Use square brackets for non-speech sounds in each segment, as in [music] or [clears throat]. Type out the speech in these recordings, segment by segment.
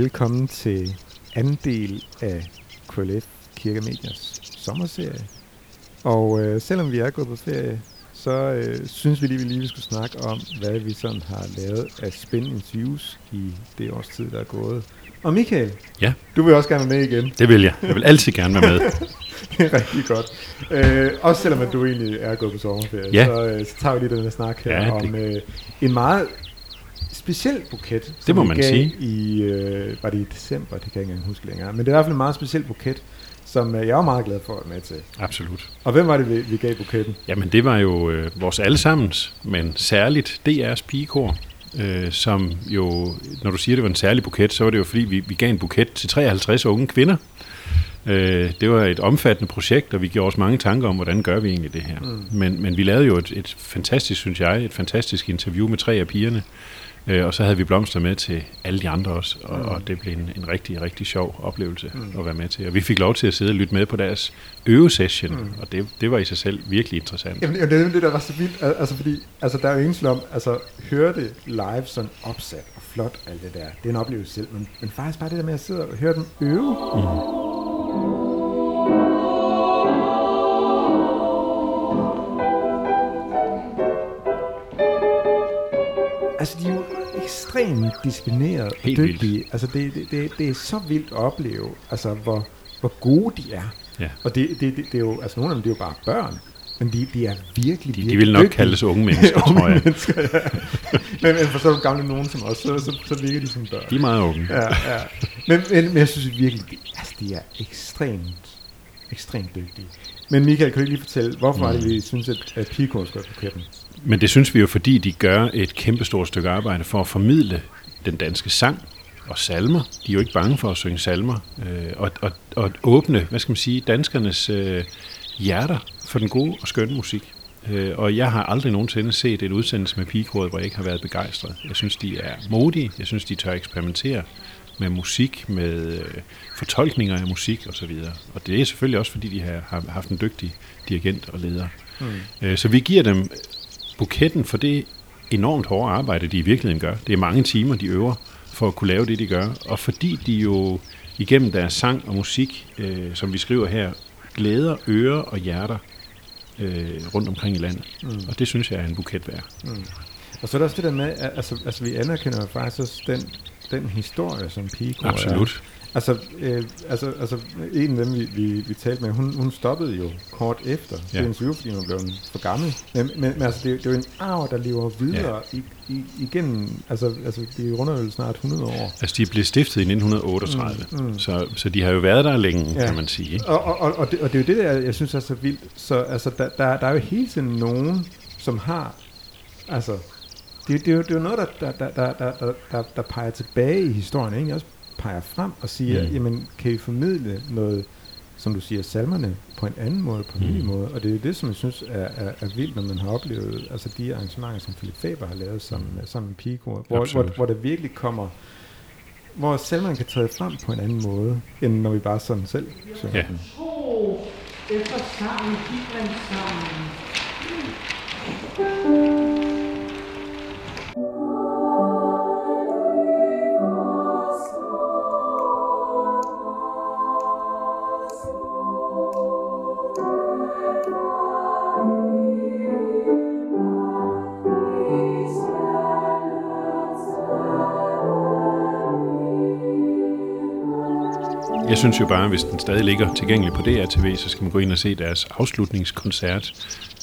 Velkommen til anden del af KLF Kirkemediers sommerserie. Og øh, selvom vi er gået på ferie, så øh, synes vi lige, vi lige vi skulle snakke om, hvad vi sådan har lavet af spændende interviews i det års tid, der er gået. Og Michael, Ja. du vil også gerne være med igen. Det vil jeg. Jeg vil altid gerne være med. [laughs] det er rigtig godt. Øh, også selvom at du egentlig er gået på sommerferie, Ja. så, øh, så tager vi lige den her snak her Ja, det- om øh, en meget speciel buket. som må man gav sige. I, øh, var det i december? Det kan jeg ikke engang huske længere. Men det er i hvert fald en meget speciel buket, som øh, jeg er meget glad for at være med til. Absolut. Og hvem var det, vi, vi gav buketten? Jamen, det var jo øh, vores allesammens, men særligt DR's pigekor, øh, som jo, når du siger, det var en særlig buket, så var det jo fordi, vi, vi gav en buket til 53 unge kvinder. Øh, det var et omfattende projekt, og vi gjorde os mange tanker om, hvordan gør vi egentlig det her. Mm. Men, men vi lavede jo et, et fantastisk, synes jeg, et fantastisk interview med tre af pigerne, øh, og så havde vi blomster med til alle de andre også, og, mm. og det blev en, en rigtig, rigtig sjov oplevelse mm. at være med til. Og vi fik lov til at sidde og lytte med på deres øvesession, mm. og det, det var i sig selv virkelig interessant. Jamen, det er det, der var så vildt. Al- Altså, fordi, altså, der er jo ingen om, altså, høre det live sådan opsat og flot alt det der. Det er en oplevelse selv, men, men faktisk bare det der med at sidde og høre dem øve. Altså, de er jo ekstremt disciplineret og Helt dygtige. Altså, det, det, det, det er så vildt at opleve, altså, hvor, hvor gode de er. Ja. Og det, det, det, det er jo, altså nogle af dem, det er jo bare børn, men de, de er virkelig, De, virkelig de vil nok dygtige. kaldes unge [laughs] mennesker, Unge tror jeg. mennesker, ja. men, men for sådan gamle nogen som os, så, så, så virker de som børn. De er meget unge. Ja, ja. Men, men, men jeg synes virkelig, de, altså, de er ekstremt, ekstremt dygtige. Men Michael, kan du ikke lige fortælle, hvorfor mm. er det, vi synes, at, at pigekor skal på kæppen? Men det synes vi jo, fordi de gør et kæmpestort stykke arbejde for at formidle den danske sang og salmer. De er jo ikke bange for at synge salmer. Øh, og, og, og at åbne, hvad skal man sige, danskernes øh, hjerter for den gode og skønne musik. Øh, og jeg har aldrig nogensinde set et udsendelse med pigekoret, hvor jeg ikke har været begejstret. Jeg synes, de er modige. Jeg synes, de tør eksperimentere med musik, med øh, fortolkninger af musik osv. Og det er selvfølgelig også, fordi de har, har haft en dygtig dirigent og leder. Mm. Øh, så vi giver dem buketten for det enormt hårde arbejde, de i virkeligheden gør. Det er mange timer, de øver for at kunne lave det, de gør. Og fordi de jo igennem deres sang og musik, øh, som vi skriver her, glæder ører og hjerter øh, rundt omkring i landet. Mm. Og det synes jeg er en buket værd. Og så er der også det der med, at altså, altså, vi anerkender faktisk også den, den historie, som pigekor er. Altså, øh, altså, altså en af dem, vi, vi, vi talte med, hun, hun stoppede jo kort efter ja. det interview, fordi hun blev for gammel. Men, men, men altså, det, er, det er jo en arv, der lever videre ja. i, i, igennem, altså, altså de runder jo snart 100 år. Altså, de blev stiftet i 1938, mm, mm. Så, så de har jo været der længe, ja. kan man sige. Ikke? Og, og, og, og, det, og det er jo det, der, jeg synes er så vildt. Så altså, der, der, der er jo hele tiden nogen, som har, altså, det, det, det, er, jo, det er jo noget, der, der, der, der, der, der, der peger tilbage i historien, ikke? Også peger frem og siger, mm. Mm. jamen, kan vi formidle noget, som du siger, salmerne på en anden måde, på en ny Mm. måde, og det er det, som jeg synes er, er, er vildt, når man har oplevet altså de arrangementer, som Philip Faber har lavet sammen, med- sammen med Pico, hvor, hvor, Absolut. hvor det virkelig kommer, hvor salmerne kan træde frem på en anden måde, end når vi bare sådan selv synger Ja. den. efter sammen gik man sammen. Jeg synes jo bare, hvis den stadig ligger tilgængelig på DRTV, så skal man gå ind og se deres afslutningskoncert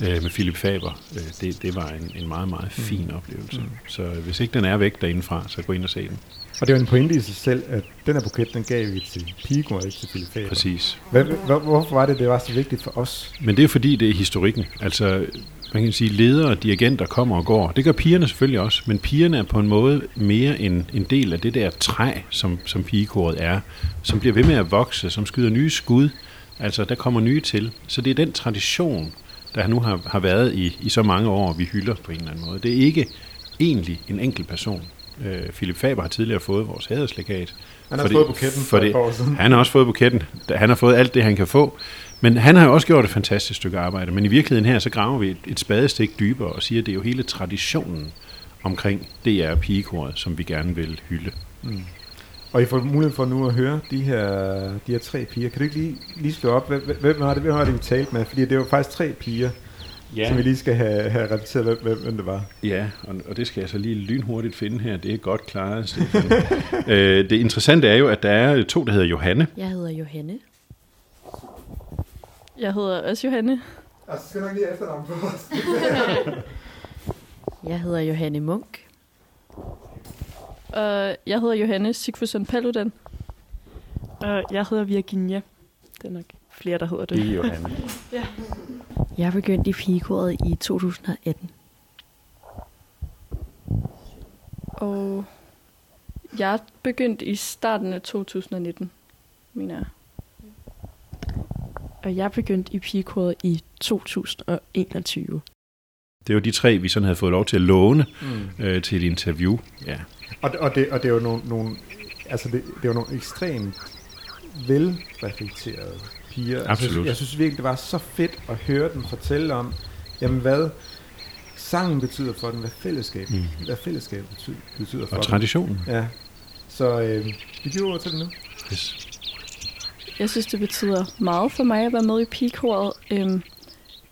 øh, med Philip Faber. Øh, det, det var en, en meget, meget fin oplevelse. Mm. Så hvis ikke den er væk derindefra, så gå ind og se den. Og det var en pointe i sig selv, at den her buket, den gav vi til Pico og ikke til Philip Faber. Præcis. Hvad, hvor, hvorfor var det, det var så vigtigt for os? Men det er fordi, det er historikken. Altså, man kan sige, ledere og dirigenter kommer og går. Det gør pigerne selvfølgelig også, men pigerne er på en måde mere en, en del af det der træ, som, som pigekoret er, som bliver ved med at vokse, som skyder nye skud. Altså, der kommer nye til. Så det er den tradition, der nu har, har været i, i så mange år, vi hylder på en eller anden måde. Det er ikke egentlig en enkelt person. Øh, Philip Faber har tidligere fået vores hæderslegat. Han har fået buketten for for et det. Han har også fået buketten. Han har fået alt det, han kan få. Men han har jo også gjort et fantastisk stykke arbejde. Men i virkeligheden her, så graver vi et, et spadestik dybere og siger, at det er jo hele traditionen omkring DR og pigekoret, som vi gerne vil hylde. Og I får mulighed for nu at høre de her, de her tre piger. Kan du ikke lige, lige slå op, hvem, hvem var det, hvem var det, vi talte med? Fordi det var faktisk tre piger, ja. som vi lige skal have, have repeteret, hvem, hvem, hvem det var. Ja, og, og det skal jeg så lige lynhurtigt finde her. Det er godt klaret, Stefan. [laughs] øh, det interessante er jo, at der er to, der hedder Johanne. Jeg hedder Johanne. Jeg hedder også Johanne. Altså, skal nok lige efternavn på os. [laughs] Jeg hedder Johanne Munk. Og jeg hedder Johanne Sigfusson Paludan. Og jeg hedder Virginia. Det er nok flere, der hedder det. Ikke Johanne. [laughs] Jeg begyndte i pigekoret i 2018. Og jeg begyndte i starten af 2019, mener jeg. Og jeg begyndte i pigekoret i 2021. Det er jo de tre, vi sådan havde fået lov til at låne Mm. øh, til et interview. Ja. Og, og, det, og det er jo nogle, nogle altså det, det er jo nogle ekstremt velreflekterede piger. Altså, Absolut. jeg synes virkelig, det var så fedt at høre dem fortælle om, jamen hvad sangen betyder for dem, hvad fællesskab, Mm. hvad fællesskab betyder, betyder for Og dem. traditionen. Ja. Så øh, vi giver ord til det nu. Yes. Jeg synes, det betyder meget for mig at være med i pigekoret. Øhm,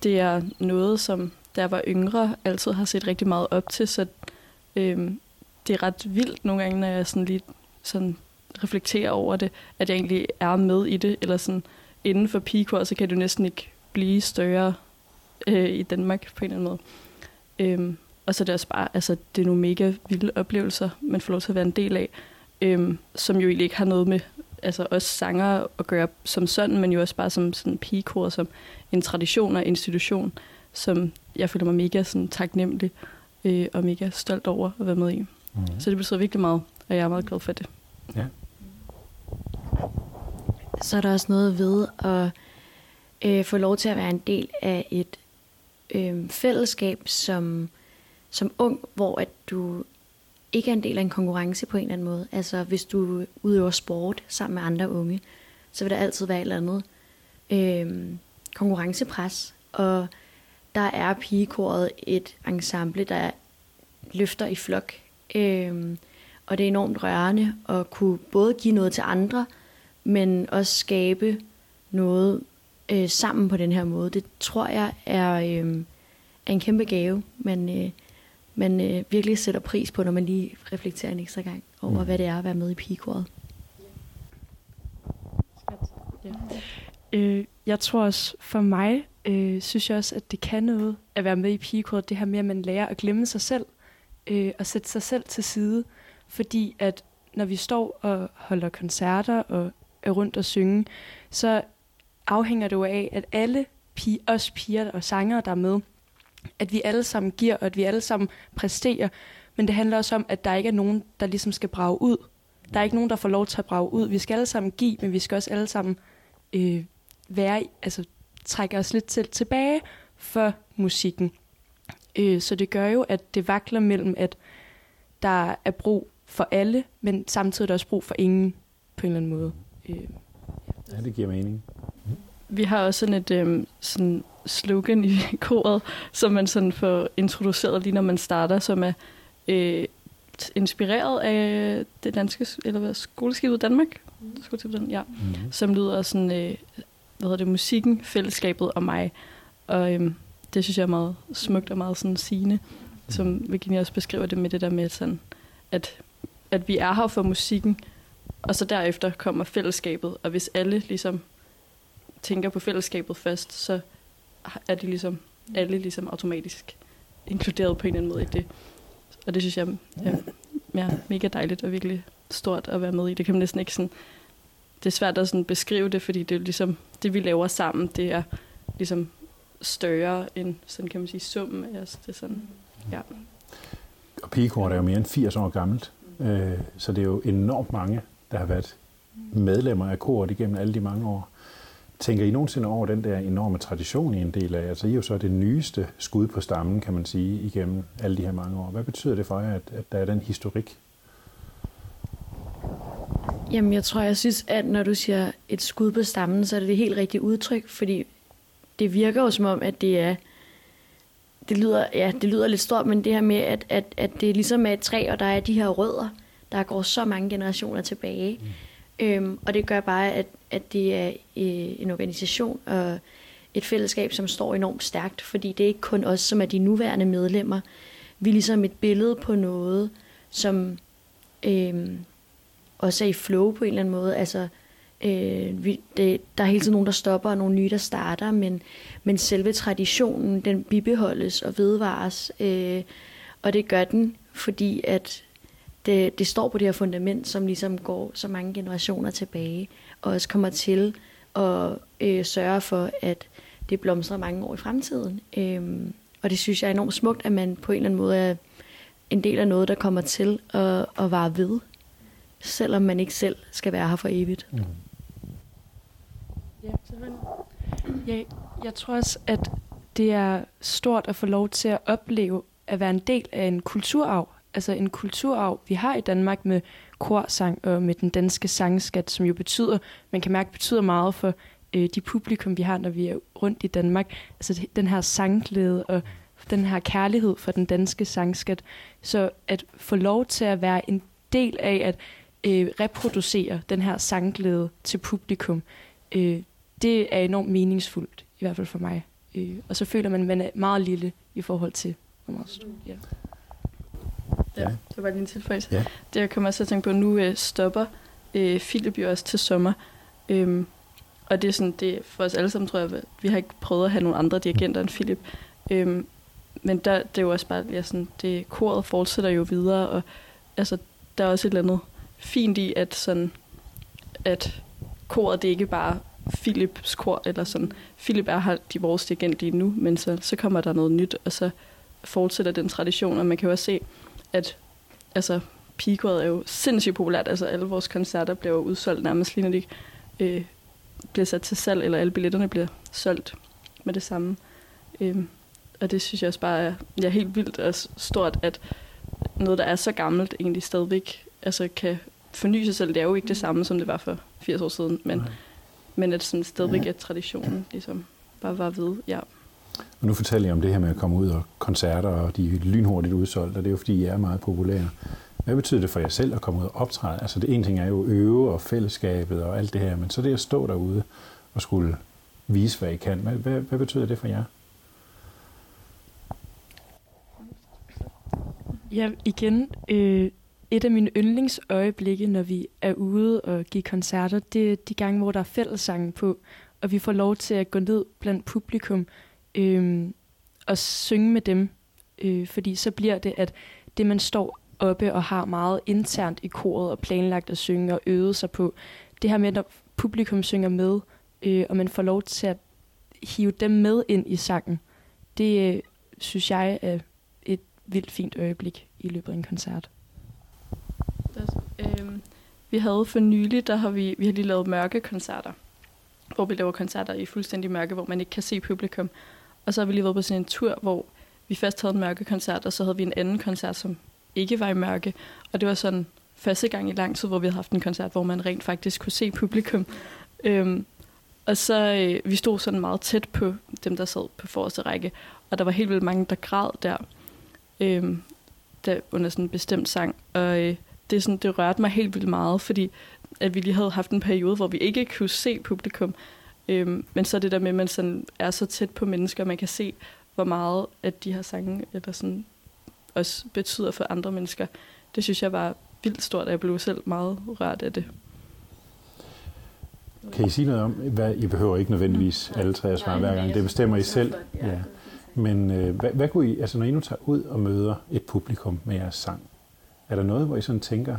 det er noget, som da jeg var yngre, altid har set rigtig meget op til, så øhm, det er ret vildt nogle gange, når jeg sådan lige sådan reflekterer over det, at jeg egentlig er med i det, eller sådan inden for pigekoret, så kan du næsten ikke blive større øh, i Danmark på en eller anden måde. Øhm, og så er det også bare, altså det er nogle mega vilde oplevelser, man får lov til at være en del af, øhm, som jo egentlig ikke har noget med altså også sanger at gøre som sådan, men jo også bare som sådan pigekor, som en tradition og institution, som jeg føler mig mega sådan taknemmelig øh, og mega stolt over at være med i. Mm. Så det betyder virkelig meget, og jeg er meget glad for det. Så er der også noget ved at øh, få lov til at være en del af et øh, fællesskab som, som ung, hvor at du ikke er en del af en konkurrence på en eller anden måde. Altså hvis du udøver sport sammen med andre unge, så vil der altid være et eller andet øh, konkurrencepres. Og der er pigekoret et ensemble, der løfter i flok. Øh, og det er enormt rørende at kunne både give noget til andre, men også skabe noget øh, sammen på den her måde. Det tror jeg er, øh, er en kæmpe gave, man, øh, man øh, virkelig sætter pris på, når man lige reflekterer en ekstra gang over, Mm. hvad det er at være med i pigekoret. Øh, jeg tror også, for mig, øh, synes jeg også, at det kan noget at være med i pigekoret. Det her med, at man lærer at glemme sig selv, øh, og sætte sig selv til side. Fordi at når vi står og holder koncerter og er rundt og synge, så afhænger det jo af, at alle pige, os piger og sangere, der er med, at vi alle sammen giver, og at vi alle sammen præsterer. Men det handler også om, at der ikke er nogen, der ligesom skal brage ud. Der er ikke nogen, der får lov til at brage ud. Vi skal alle sammen give, men vi skal også alle sammen øh, være, altså trække os lidt til, tilbage for musikken. Øh, så det gør jo, at det vakler mellem, at der er brug for alle, men samtidig er der også brug for ingen på en eller anden måde. Øh, Ja, det giver mening. Vi har også sådan et øhm, sådan slogan i [laughs] koret, som man sådan får introduceret lige når man starter, som er øh, inspireret af det danske, eller hvad, skoleskibet Danmark, mm. ja, Mm. som lyder sådan, øh, hvad hedder det, musikken, fællesskabet og mig. Og øhm, det synes jeg er meget smukt og meget sådan sigende, som Virginia også beskriver det med det der med sådan, at, at vi er her for musikken, og så derefter kommer fællesskabet, og hvis alle ligesom tænker på fællesskabet først, så er de ligesom, alle ligesom automatisk inkluderet på en eller anden måde i det. Og det synes jeg er ja, mega dejligt og virkelig stort at være med i. Det kan man næsten ikke sådan, det er svært at sådan beskrive det, fordi det er ligesom, det vi laver sammen, det er ligesom større end, sådan kan man sige, summen af os. Det er sådan, ja. Og pigekort er jo mere end 80 år gammelt, øh, så det er jo enormt mange, der har været medlemmer af koret igennem alle de mange år. Tænker I nogensinde over den der enorme tradition, I er en del af? Altså I er jo så det nyeste skud på stammen, kan man sige, igennem alle de her mange år. Hvad betyder det for jer, at, at der er den historik? Jamen, jeg tror, jeg synes, at når du siger et skud på stammen, så er det det helt rigtige udtryk, fordi det virker jo som om, at det er, det lyder, ja, det lyder lidt stort, men det her med, at, at, at det ligesom er et træ, og der er de her rødder, der går så mange generationer tilbage. Mm. Øhm, og det gør bare, at, at det er øh, en organisation og et fællesskab, som står enormt stærkt, fordi det er ikke kun os, som er de nuværende medlemmer. Vi er ligesom et billede på noget, som øh, også er i flow på en eller anden måde. Altså, øh, vi, det, der er hele tiden nogen, der stopper, og nogle nye, der starter, men, men selve traditionen, den bibeholdes og vedvares, øh, og det gør den, fordi at det, det står på det her fundament, som ligesom går så mange generationer tilbage, og også kommer til at øh, sørge for, at det blomstrer mange år i fremtiden. Øhm, og det synes jeg er enormt smukt, at man på en eller anden måde er en del af noget, der kommer til at, at vare ved, selvom man ikke selv skal være her for evigt. Mm. Ja, Ja, jeg tror også, at det er stort at få lov til at opleve at være en del af en kulturarv. Altså en kulturarv, vi har i Danmark med korsang og med den danske sangskat, som jo betyder, man kan mærke, betyder meget for øh, de publikum, vi har, når vi er rundt i Danmark. Altså den her sangglæde og den her kærlighed for den danske sangskat. Så at få lov til at være en del af at øh, reproducere den her sangglæde til publikum, øh, det er enormt meningsfuldt, i hvert fald for mig. Øh, og så føler man, at man er meget lille i forhold til, hvor meget stor. Ja. Ja, det var lige en tilføjelse. Ja. Det jeg kommer også at tænke på, nu øh, stopper øh, Philip jo også til sommer. Øhm, og det er sådan, det for os alle sammen, tror jeg, vi har ikke prøvet at have nogle andre dirigenter end Philip. Øhm, men der, det er jo også bare, ja, sådan, det, koret fortsætter jo videre, og altså, der er også et eller andet fint i, at sådan, at koret, det er ikke bare Philips kor, eller sådan, Philip er her de vores dirigent lige nu, men så, så kommer der noget nyt, og så fortsætter den tradition, og man kan jo også se, at altså, pigekoret er jo sindssygt populært, altså alle vores koncerter bliver jo udsolgt nærmest lige når de øh, bliver sat til salg, eller alle billetterne bliver solgt med det samme. Øhm, og det synes jeg også bare er ja, helt vildt og stort, at noget, der er så gammelt, egentlig stadigvæk altså, kan forny sig selv. Det er jo ikke det samme, som det var for 80 år siden, men, men at sådan stadigvæk er traditionen ligesom bare var ved. Ja. Og nu fortæller jeg om det her med at komme ud og koncerter, og de er lynhurtigt udsolgt, og det er jo fordi, I er meget populære. Hvad betyder det for jer selv at komme ud og optræde? Altså det ene ting er jo øve og fællesskabet og alt det her, men så det at stå derude og skulle vise, hvad I kan. Hvad, hvad, hvad betyder det for jer? Ja, igen, øh, et af mine yndlingsøjeblikke, når vi er ude og give koncerter, det er de gange, hvor der er fællessang på, og vi får lov til at gå ned blandt publikum øh, og synge med dem. Øh, fordi så bliver det, at det, man står oppe og har meget internt i koret og planlagt at synge og øvet sig på, det her med, at publikum synger med, øh, og man får lov til at hive dem med ind i sangen, det øh, synes jeg er et vildt fint øjeblik i løbet af en koncert. Øh, vi havde for nylig, der har vi, vi har lige lavet mørke koncerter, hvor vi laver koncerter i fuldstændig mørke, hvor man ikke kan se publikum. Og så har vi lige været på sådan en tur, hvor vi først havde en mørke koncert, og så havde vi en anden koncert, som ikke var i mørke. Og det var sådan første gang i lang tid, hvor vi havde haft en koncert, hvor man rent faktisk kunne se publikum. Øhm, og så øh, vi stod sådan meget tæt på dem, der sad på forreste række, og der var helt vildt mange, der græd der, øhm, der under sådan en bestemt sang. Og øh, det, sådan, det rørte mig helt vildt meget, fordi at vi lige havde haft en periode, hvor vi ikke kunne se publikum. Øhm, men så det der med, at man sådan er så tæt på mennesker, man kan se, hvor meget at de her sange eller sådan, også betyder for andre mennesker. Det synes jeg var vildt stort, og jeg blev selv meget rørt af det. Kan I sige noget om, hvad I behøver ikke nødvendigvis alle tre at svare hver gang, det bestemmer I selv. Ja. Men øh, hvad, hvad kunne I, altså når I nu tager ud og møder et publikum med jeres sang, er der noget, hvor I sådan tænker,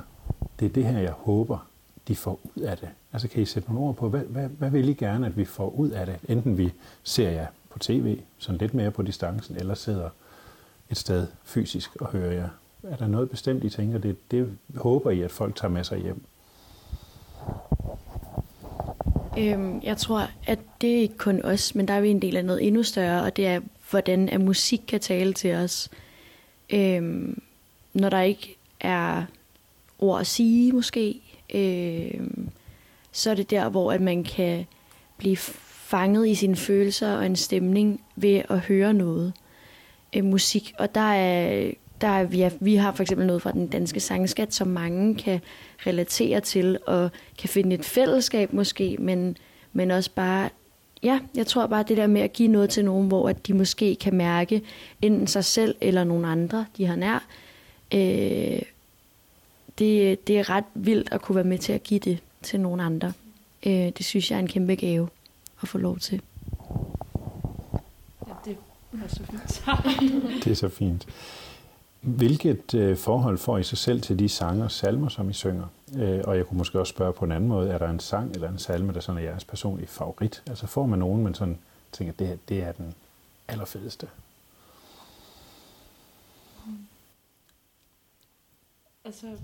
det er det her, jeg håber, de får ud af det? Altså kan I sætte nogle ord på, hvad, hvad, hvad vil I gerne, at vi får ud af det? Enten vi ser jer på tv, sådan lidt mere på distancen, eller sidder et sted fysisk og hører jer. Er der noget bestemt, I tænker, det, det håber I, at folk tager med sig hjem? Øhm, jeg tror, at det er ikke kun os, men der er vi en del af noget endnu større, og det er, hvordan at musik kan tale til os. Øhm, når der ikke er ord at sige, måske, øhm, så er det der, hvor at man kan blive fanget i sine følelser og en stemning ved at høre noget øh, musik. Og der er der er, vi, vi har for eksempel noget fra den danske sangskat, som mange kan relatere til, og kan finde et fællesskab måske, men, men også bare, ja, jeg tror bare det der med at give noget til nogen, hvor at de måske kan mærke enten sig selv eller nogen andre, de har nær, øh, det, det er ret vildt at kunne være med til at give det til nogen andre. Øh, det synes jeg er en kæmpe gave at få lov til. Ja, det er så fint. [laughs] Det er så fint. Hvilket øh, forhold får I sig selv til de sange og salmer, som I synger? Øh, og jeg kunne måske også spørge på en anden måde, er der en sang eller en salme, der sådan er jeres personlige favorit? Altså får man nogen, man sådan tænker, det her det er den allerfedeste? Altså, [laughs]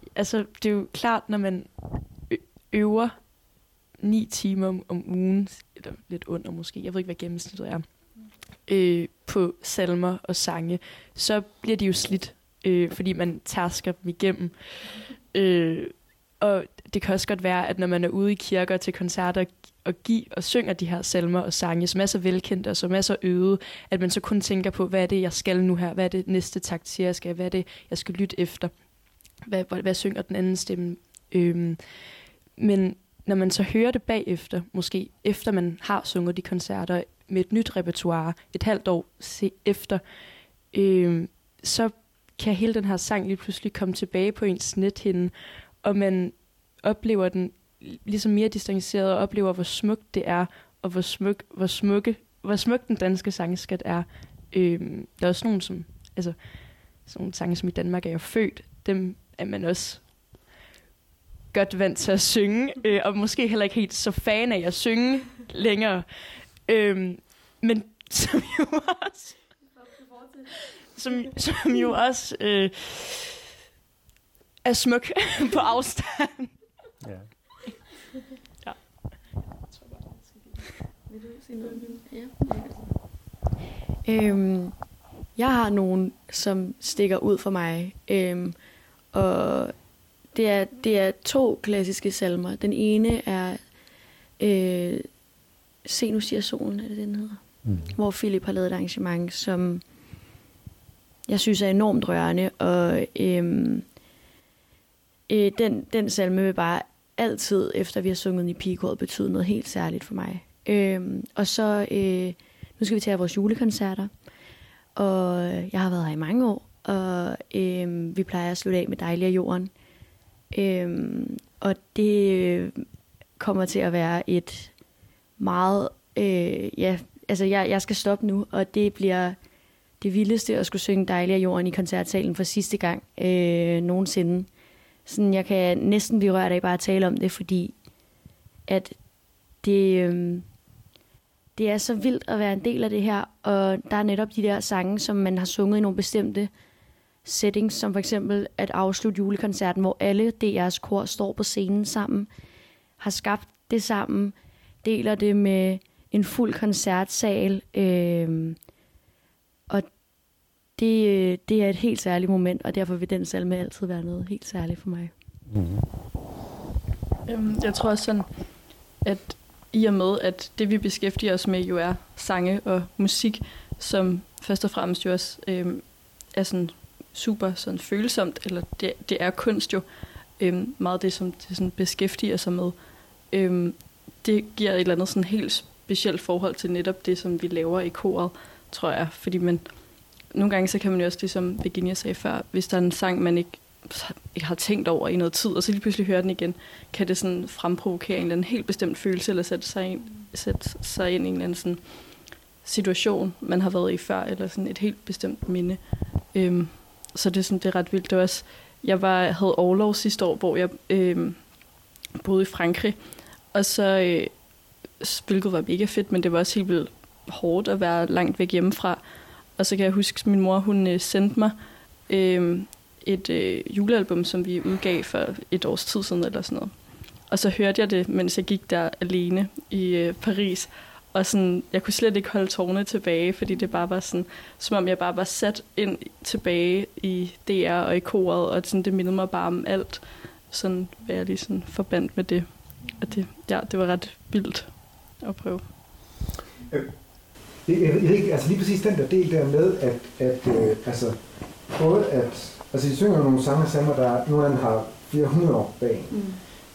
[laughs] altså, det er jo klart, når man ø- øver ni timer om, om ugen, eller lidt under måske, jeg ved ikke, hvad gennemsnittet er, øh, på salmer og sange, så bliver de jo slidt, øh, fordi man tærsker dem igennem. Øh, og det kan også godt være, at når man er ude i kirker til koncerter og give og synger de her salmer og sange, som er så velkendte og som er så øde, at man så kun tænker på, hvad er det, jeg skal nu her? Hvad er det næste takt jeg skal? Hvad er det, jeg skal lytte efter? Hvad, hvad, hvad synger den anden stemme? Øhm, men når man så hører det bagefter, måske efter man har sunget de koncerter med et nyt repertoire, et halvt år se efter, øhm, så kan hele den her sang lige pludselig komme tilbage på ens nethinde, og man oplever den ligesom mere distanceret og oplever, hvor smukt det er, og hvor smuk, hvor smukke, hvor smuk den danske sangskat er. Øhm, der er også nogle, som, altså, sådan nogle sange, som i Danmark er jo født, dem er man også godt vant til at synge, øh, og måske heller ikke helt så fan af at synge længere. Øhm, men [laughs] som jo også, som, som jo også øh, er smuk [laughs] på afstand. Ja. Øhm, jeg har nogen, som stikker ud for mig. Øhm, og det er, det er to klassiske salmer. Den ene er øh, Se nu siger solen, er det den hedder? Mm. Hvor Philip har lavet et arrangement, som jeg synes er enormt rørende. Og øhm, øh, den, den salme vil bare altid, efter vi har sunget den i pigekoret, betyde noget helt særligt for mig. Øhm, og så, øh, nu skal vi til vores julekoncerter, og jeg har været her i mange år, og øh, vi plejer at slutte af med Dejlig af jorden. Øh, og det øh, kommer til at være et meget, øh, ja, altså jeg, jeg skal stoppe nu, og det bliver det vildeste at skulle synge Dejlig af jorden i koncertsalen for sidste gang øh, nogensinde. Sådan, jeg kan næsten blive rørt af bare at tale om det, fordi at det, øh, det er så vildt at være en del af det her, og der er netop de der sange, som man har sunget i nogle bestemte settings, som for eksempel at afslutte julekoncerten, hvor alle DR's kor står på scenen sammen, har skabt det sammen, deler det med en fuld koncertsal, øh, og det, øh, det er et helt særligt moment, og derfor vil den salme altid være noget helt særligt for mig. Mm. Jeg tror også sådan, at i og med, at det vi beskæftiger os med jo er sange og musik, som først og fremmest jo også øh, er sådan super sådan følsomt, eller det, det er kunst jo, øhm, meget det, som det sådan beskæftiger sig med. Øhm, det giver et eller andet sådan helt specielt forhold til netop det, som vi laver i koret, tror jeg, fordi man, nogle gange så kan man jo også, ligesom Virginia sagde før, hvis der er en sang, man ikke, ikke har tænkt over i noget tid, og så lige pludselig hører den igen, kan det sådan fremprovokere en eller anden helt bestemt følelse, eller sætte sig ind, sætte sig ind i en eller anden sådan situation, man har været i før, eller sådan et helt bestemt minde. Øhm, så det er, sådan, det er ret vildt. Det var også, jeg var, havde overlov sidste år, hvor jeg øh, boede i Frankrig, og så, øh, hvilket var mega fedt, men det var også helt vildt hårdt at være langt væk hjemmefra. Og så kan jeg huske, at min mor hun øh, sendte mig øh, et øh, julealbum, som vi udgav for et års tid siden eller sådan noget. Og så hørte jeg det, mens jeg gik der alene i øh, Paris. Og sådan, jeg kunne slet ikke holde tårne tilbage, fordi det bare var sådan, som om jeg bare var sat ind tilbage i DR og i koret, og sådan, det mindede mig bare om alt. Sådan var jeg lige sådan forbandt med det. Og det, ja, det var ret vildt at prøve. det, jeg, jeg, altså lige præcis den der del der med, at, at øh, altså, både at, altså de synger nogle sange og der af dem har 400 år bag, mm.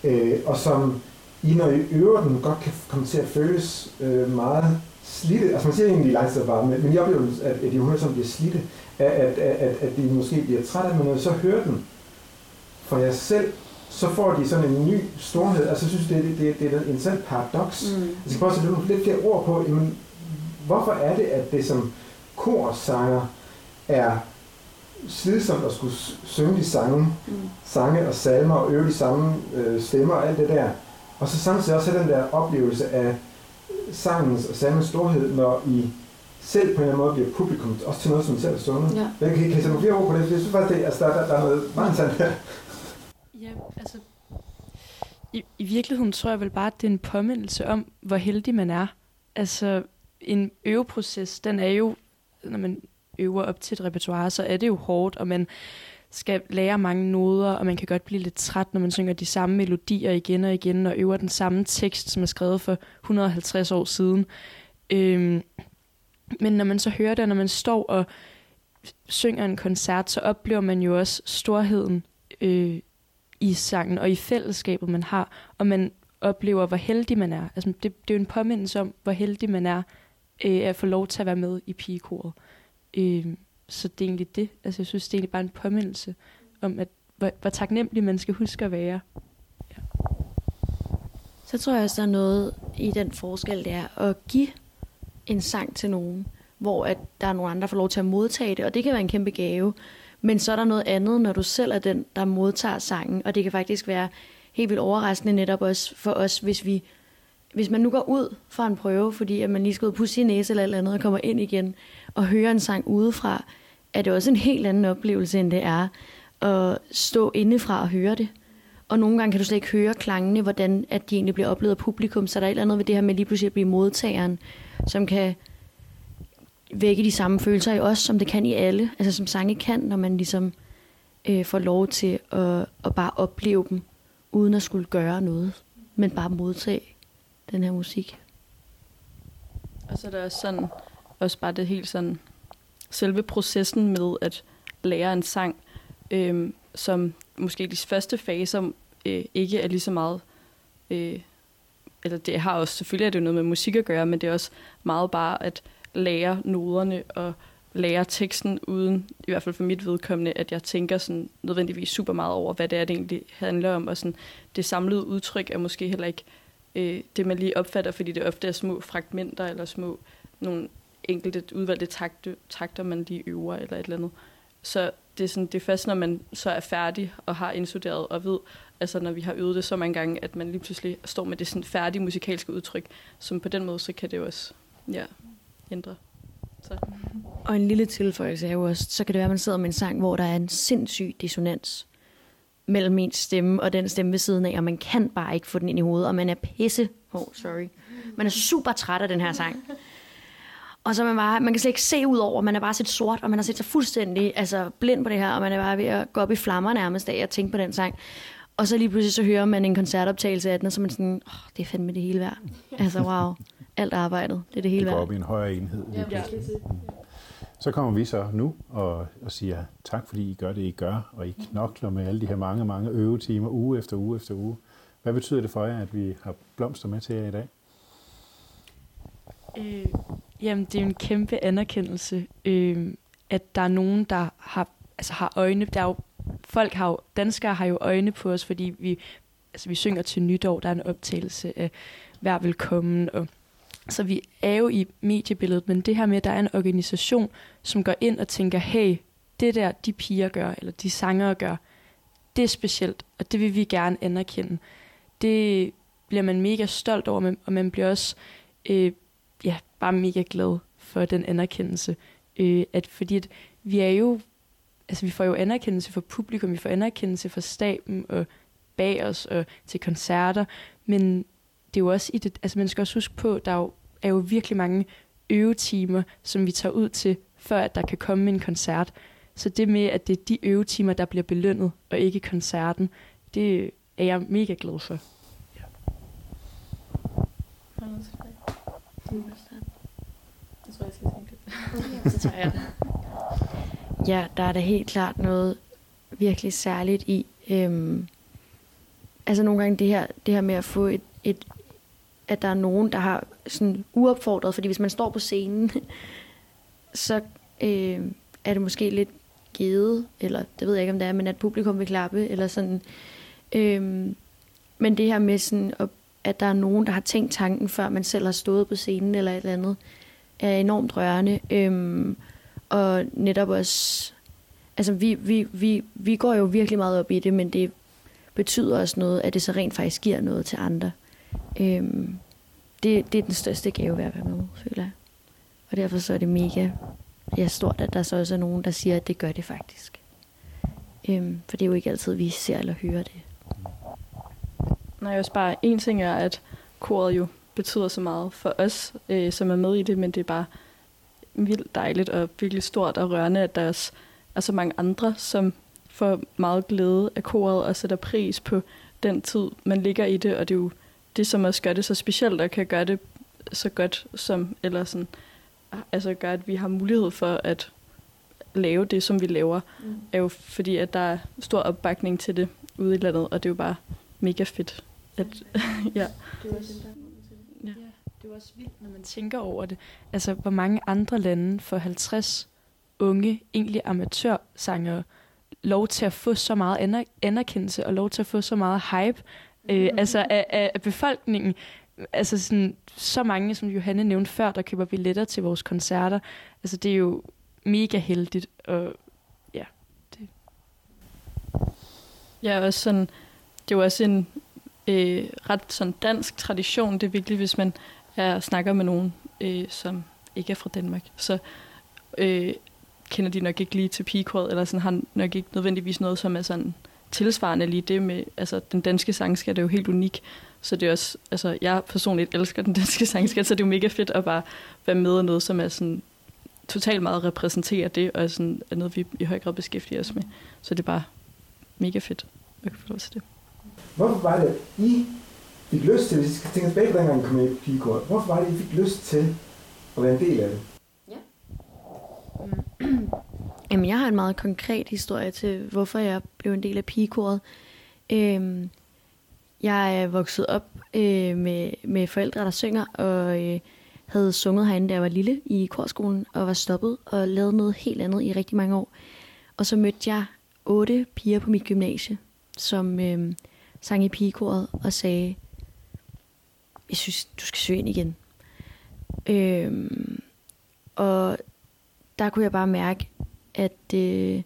øh, og som I når I øver den godt kan komme til at føles øh, meget slidte, altså man siger egentlig langsomt bare, men, men jeg oplever, at, at de hører som bliver slidte, at, at, at, at de måske bliver trætte af, men når I så hører den for jer selv, så får de sådan en ny storhed. Altså, jeg synes, det, det, det, det er en sådan paradoks. Mm. Jeg skal prøve at sætte lidt flere ord på, jamen, hvorfor er det, at det som korsanger er slidsomt at skulle synge de sange, mm. sange og salmer og øve de samme øh, stemmer og alt det der. Og så samtidig også have den der oplevelse af sangens og salmens storhed, når I selv på en eller anden måde bliver publikum, også til noget, som I selv er sunget. Ja. Jeg kan, kan I sætte flere ord på det? Jeg synes faktisk, det, altså, der, der, der er noget meget sandt her. Ja, altså... I, I virkeligheden tror jeg vel bare, at det er en påmindelse om, hvor heldig man er. Altså, en øveproces, den er jo, når man øver op til et repertoire, så er det jo hårdt, og man skal lære mange noder, og man kan godt blive lidt træt, når man synger de samme melodier igen og igen, og øver den samme tekst, som er skrevet for 150 år siden. Øhm, men når man så hører det, når man står og synger en koncert, så oplever man jo også storheden øh, i sangen og i fællesskabet, man har, og man oplever, hvor heldig man er. Altså, det, det er jo en påmindelse om, hvor heldig man er øh, at få lov til at være med i pigekoret. Øh, så det er egentlig det. Altså, jeg synes, det er egentlig bare en påmindelse om, at hvor, hvor taknemmelig man skal huske at være. Ja. Så tror jeg også, der er noget i den forskel, det er at give en sang til nogen, hvor at der er nogle andre, der får lov til at modtage det, og det kan være en kæmpe gave. Men så er der noget andet, når du selv er den, der modtager sangen, og det kan faktisk være helt vildt overraskende netop også for os, hvis vi hvis man nu går ud fra en prøve, fordi at man lige skal ud pusse sin næse eller alt andet, og kommer ind igen og høre en sang udefra, er det også en helt anden oplevelse, end det er at stå indefra og høre det. Og nogle gange kan du slet ikke høre klangene, hvordan at de egentlig bliver oplevet af publikum, så der er et eller andet ved det her med lige pludselig at blive modtageren, som kan vække de samme følelser i os, som det kan i alle. Altså som sange kan, når man ligesom øh, får lov til at, at bare opleve dem, uden at skulle gøre noget, men bare modtage den her musik. Og så er der også sådan, også bare det helt sådan, selve processen med at lære en sang, øh, som måske de første faser øh, ikke er lige så meget, øh, eller det har også, selvfølgelig er det jo noget med musik at gøre, men det er også meget bare at lære noderne og lære teksten, uden, i hvert fald for mit vedkommende, at jeg tænker sådan nødvendigvis super meget over, hvad det er, det egentlig handler om, og sådan, det samlede udtryk er måske heller ikke øh, det, man lige opfatter, fordi det ofte er små fragmenter, eller små nogle enkelte udvalgte takter, takter man lige øver, eller et eller andet. Så det er, sådan, det er først, når man så er færdig og har indstuderet og ved, altså når vi har øvet det så mange gange, at man lige pludselig står med det sådan færdige musikalske udtryk, som på den måde, så kan det også ja, ændre så. Og en lille tilføjelse er jo også, så kan det være, at man sidder med en sang, hvor der er en sindssyg dissonans mellem min stemme og den stemme ved siden af, og man kan bare ikke få den ind i hovedet, og man er pisse, oh, sorry, man er super træt af den her sang. Og så man bare, man kan slet ikke se ud over, man er bare set sort, og man har set sig fuldstændig altså, blind på det her, og man er bare ved at gå op i flammer nærmest af at tænke på den sang. Og så lige pludselig så hører man en koncertoptagelse af den, og så er man sådan, oh, det er fandme det hele værd. Altså wow, alt arbejdet, det er det hele værd. Det går op i en højere enhed. Ja, ja. Så kommer vi så nu og, og siger tak, fordi I gør det, I gør, og I knokler med alle de her mange, mange øvetimer, uge efter uge efter uge. Hvad betyder det for jer, at vi har blomster med til jer i dag? Øh, jamen, det er jo en kæmpe anerkendelse, øh, at der er nogen, der har, altså har øjne. Der er jo, folk har jo, danskere har jo øjne på os, fordi vi, altså vi synger til nytår, der er en optagelse af hver velkommen, og så vi er jo i mediebilledet, men det her med, at der er en organisation, som går ind og tænker, hey, det der, de piger gør, eller de sangere gør, det er specielt, og det vil vi gerne anerkende. Det bliver man mega stolt over, og man bliver også øh, ja, bare mega glad for den anerkendelse. Øh, at fordi at vi er jo, altså vi får jo anerkendelse for publikum, vi får anerkendelse for staben og bag os og til koncerter, men det er jo også i det, altså man skal også huske på, der er jo, er jo virkelig mange øvetimer, som vi tager ud til, før at der kan komme en koncert. Så det med, at det er de øvetimer, der bliver belønnet, og ikke koncerten, det er jeg mega glad for. Ja. tror, jeg skal tænke det. så tager jeg den. Ja, der er da helt klart noget virkelig særligt i. Øhm, altså nogle gange det her, det her med at få et, et, at der er nogen, der har sådan uopfordret, fordi hvis man står på scenen, [laughs] så øh, er det måske lidt givet, eller det ved jeg ikke, om det er, men at publikum vil klappe, eller sådan. Øhm, men det her med sådan, at, at der er nogen, der har tænkt tanken, før man selv har stået på scenen, eller et eller andet, er enormt rørende. Øhm, og netop også, altså vi, vi, vi, vi går jo virkelig meget op i det, men det betyder også noget, at det så rent faktisk giver noget til andre. Øhm, det, det er den største gave ved at være med, føler jeg. Og derfor så er det mega ja, stort, at der så også er nogen, der siger, at det gør det faktisk. Øhm, for det er jo ikke altid, vi ser eller hører det. Nej, også bare en ting er, at koret jo betyder så meget for os, øh, som er med i det, men det er bare vildt dejligt og virkelig stort og rørende, at der også er så mange andre, som får meget glæde af koret og sætter pris på den tid, man ligger i det, og det er jo det, som også gør det så specielt, og kan gøre det så godt som, eller sådan, altså gør, at vi har mulighed for at lave det, som vi laver, mm. er jo fordi, at der er stor opbakning til det ude i landet, og det er jo bare mega fedt. At, [laughs] ja. Det er også, ja. det er også vildt, når man tænker over det. Altså, hvor mange andre lande for 50 unge, egentlig amatørsangere, lov til at få så meget anerkendelse og lov til at få så meget hype øh, mm. altså af, af, af befolkningen. Altså sådan, så mange, som Johanne nævnte før, der køber billetter til vores koncerter. Altså det er jo mega heldigt, og ja. Det. Ja, også sådan, det er jo også en øh, ret sådan dansk tradition. Det er virkelig, hvis man er, snakker med nogen, øh, som ikke er fra Danmark, så øh, kender de nok ikke lige til pigekåret, eller sådan, har nok ikke nødvendigvis noget, som er sådan tilsvarende lige det med, altså den danske sangskat er jo helt unik, så det er også, altså jeg personligt elsker den [laughs] danske sangskat, så det er jo mega fedt at bare være med i noget, som er sådan totalt meget repræsenterer det, og sådan er noget, vi i høj grad beskæftiger os med. Så det er bare mega fedt at få lov til det. Hvorfor var det, I fik lyst til, hvis I skal tænke tilbage på dengang, I kom med i pigekort, hvorfor var det, I fik lyst til at være en del af det? Ja. Øhm, [clears throat] jamen, jeg har en meget konkret historie til, hvorfor jeg blev en del af pigekoret. Øhm, jeg er vokset op øh, med, med forældre, der synger, og øh, havde sunget herinde, da jeg var lille i korskolen, og var stoppet og lavet noget helt andet i rigtig mange år. Og så mødte jeg otte piger på mit gymnasie, som øh, sang i pigekoret og sagde, jeg synes, du skal søge ind igen. Øhm, og der kunne jeg bare mærke, at øh,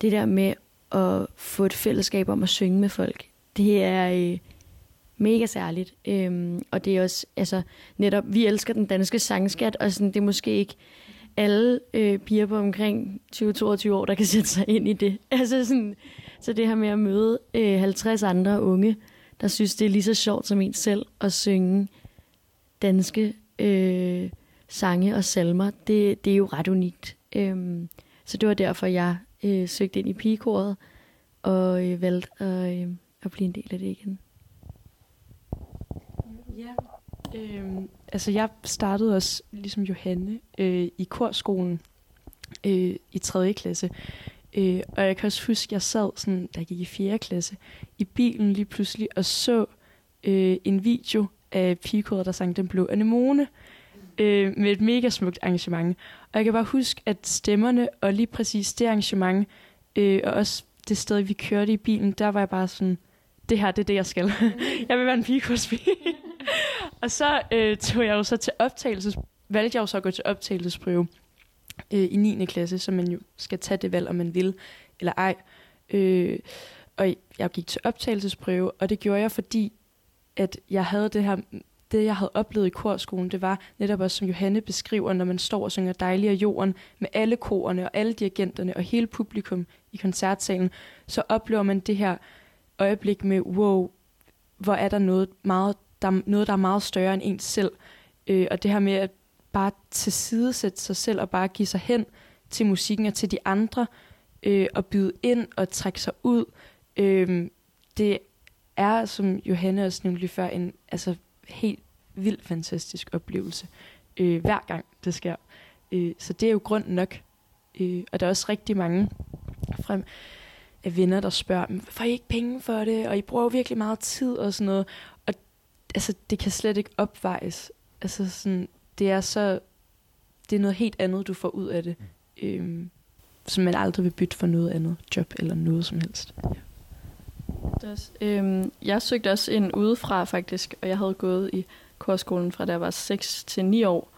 det der med at få et fællesskab om at synge med folk, det er øh, mega særligt. Øhm, og det er også, altså netop, vi elsker den danske sangskat, og sådan, det er måske ikke alle øh, piger på omkring 20-22 år, der kan sætte sig ind i det. [laughs] Altså sådan, så det her med at møde øh, 50 andre unge, der synes, det er lige så sjovt som en selv at synge danske øh, sange og salmer, det, det er jo ret unikt. Øhm, så det var derfor, jeg øh, søgte ind i pigekoret og øh, valgte at, øh, at blive en del af det igen. Ja, øhm, altså jeg startede også, ligesom Johanne, øh, i korskolen øh, i 3. klasse. Øh, og jeg kan også huske, at jeg sad, sådan, da jeg gik i 4. klasse, i bilen lige pludselig og så øh, en video af pigekoder, der sang Den Blå Anemone øh, med et mega smukt arrangement. Og jeg kan bare huske, at stemmerne og lige præcis det arrangement, øh, og også det sted, vi kørte i bilen, der var jeg bare sådan, det her, det er det, jeg skal. [laughs] jeg vil være en pigekurspige. [laughs] og så øh, tog jeg jo så til optagelses, valgte jeg jo så at gå til optagelsesprøve øh, i 9. klasse, så man jo skal tage det valg, om man vil eller ej. Øh, og jeg gik til optagelsesprøve, og det gjorde jeg, fordi at jeg havde det her det, jeg havde oplevet i korskolen, det var netop også, som Johanne beskriver, når man står og synger Dejlig af jorden med alle korerne og alle dirigenterne og hele publikum i koncertsalen, så oplever man det her øjeblik med, wow, hvor er der noget, meget, der, noget, der er meget større end ens selv. Øh, og det her med at bare tilsidesætte sig selv og bare give sig hen til musikken og til de andre, øh, og byde ind og trække sig ud, øh, det er, som Johanne også nævnte lige før, en altså, helt vildt fantastisk oplevelse, øh, hver gang det sker. Øh, så det er jo grund nok. Øh, og der er også rigtig mange frem af venner, der spørger, får I ikke penge for det, og I bruger virkelig meget tid og sådan noget. Og altså, det kan slet ikke opvejes. Altså sådan, det er så, det er noget helt andet, du får ud af det, øhm, som man aldrig vil bytte for noget andet job eller noget som helst. Ja. Das, øhm, jeg søgte også ind udefra faktisk, og jeg havde gået i korskolen fra da jeg var 6 til 9 år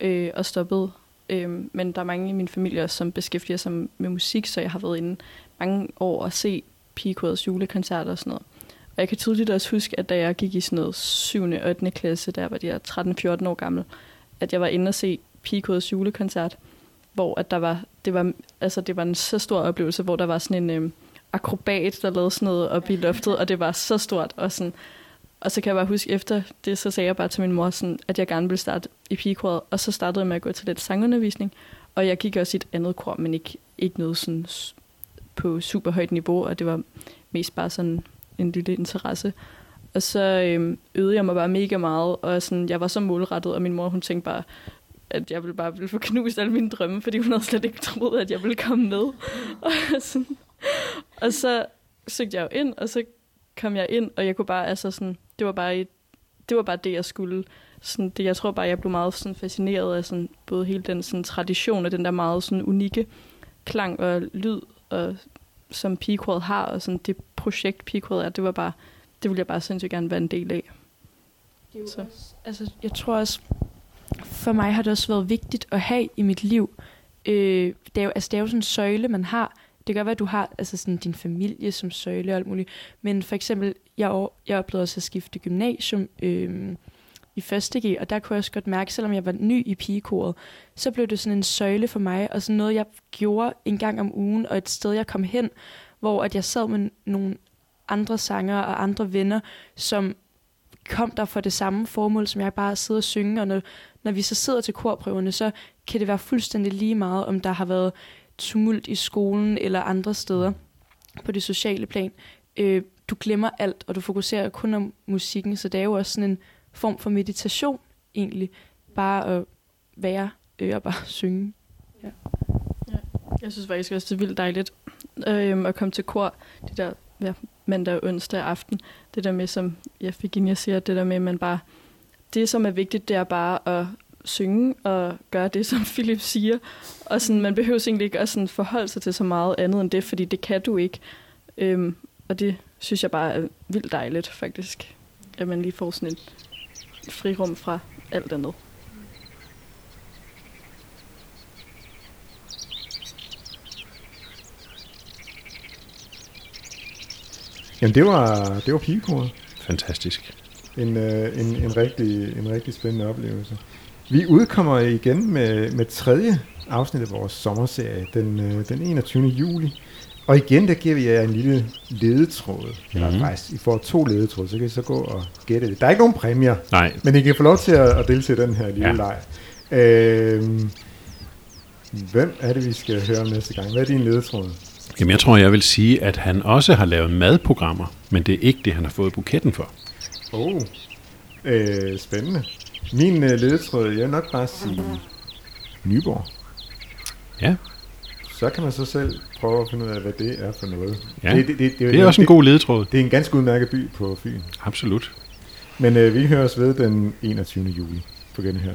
øh, og stoppet. Øh, men der er mange i min familie, som beskæftiger sig med musik, så jeg har været inde mange år og se pigekodets julekoncerter og sådan noget. Og jeg kan tydeligt også huske, at da jeg gik i sådan noget 7. og 8. klasse, der var jeg 13-14 år gammel, at jeg var inde og se pigekodets julekoncert, hvor at der var, det var, altså det var en så stor oplevelse, hvor der var sådan en, øh, akrobat, der lavede sådan noget op i loftet, og det var så stort. Og, sådan, og så kan jeg bare huske, efter det, så sagde jeg bare til min mor, sådan, at jeg gerne ville starte i pigekoret, og så startede jeg med at gå til lidt sangundervisning, og jeg gik også i et andet kor, men ikke, ikke noget sådan på super højt niveau, og det var mest bare sådan en lille interesse. Og så øhm, øvede jeg mig bare mega meget, og sådan, jeg var så målrettet, og min mor hun tænkte bare, at jeg ville bare ville få knust alle mine drømme, fordi hun havde slet ikke troet, at jeg ville komme med. [laughs] Og sådan, og så søgte jeg jo ind, og så kom jeg ind, og jeg kunne bare, altså sådan, det var bare, et, det var bare det, jeg skulle. Sådan, det, jeg tror bare, jeg blev meget sådan fascineret af sådan, både hele den sådan, tradition og den der meget sådan, unikke klang og lyd, og, som Pequod har, og sådan, det projekt Pequod er, det var bare, det ville jeg bare sindssygt gerne være en del af. Så. Også, altså, jeg tror også, for mig har det også været vigtigt at have i mit liv. Øh, det, er jo, altså, det er jo sådan en søjle, man har, det kan være, at du har altså sådan din familie som søjle og alt muligt. Men for eksempel, jeg, jeg oplevede også at skifte gymnasium øh, i første G, og der kunne jeg også godt mærke, selvom jeg var ny i pigekoret, så blev det sådan en søjle for mig, og sådan noget, jeg gjorde en gang om ugen, og et sted, jeg kom hen, hvor at jeg sad med nogle andre sanger og andre venner, som kom der for det samme formål, som jeg bare sidder og synge, og når, når vi så sidder til korprøverne, så kan det være fuldstændig lige meget, om der har været tumult i skolen eller andre steder på det sociale plan. Øh, du glemmer alt, og du fokuserer kun om musikken, så det er jo også sådan en form for meditation egentlig. Bare at være øh, og bare [laughs] synge. Ja. ja. Jeg synes faktisk også, det er vildt dejligt øh, at komme til kor. Det der ja, mandag og onsdag aften. Det der med, som jeg fik ind, jeg siger, det der med, at man bare... Det, som er vigtigt, det er bare at synge og gøre det, som [laughs] Philip siger. Og sådan, man behøver egentlig ikke at sådan forholde sig til så meget andet end det, fordi det kan du ikke. Øhm, og det synes jeg bare er vildt dejligt, faktisk. At man lige får sådan et frirum fra alt andet. Jamen, det var, det var pigekoret. Fantastisk. En, øh, en, en, rigtig, en rigtig spændende oplevelse. Vi udkommer igen med, med tredje afsnit af vores sommerserie den, øh, den 21. juli. Og igen, der giver vi jer en lille ledetråd. Mm-hmm. Eller faktisk, I får to ledetråde, så kan I så gå og gætte det. Der er ikke nogen præmier, Nej. men I kan få lov til at, at deltage i den her lille ja. leg. Øhm, hvem er det, vi skal høre næste gang? Hvad er din ledetråd? Jamen, jeg tror, jeg vil sige, at han også har lavet madprogrammer, men det er ikke det, han har fået buketten for. Oh, øh, spændende. Min øh, ledetråd, jeg vil nok bare sige Nyborg. Ja. Så kan man så selv prøve at finde ud af, hvad det er for noget. Ja, det, det, det, det, det er også en god ledetråd. Det er en ganske udmærket by på Fyn. Absolut. Men øh, vi hører os ved den 21. juli på her.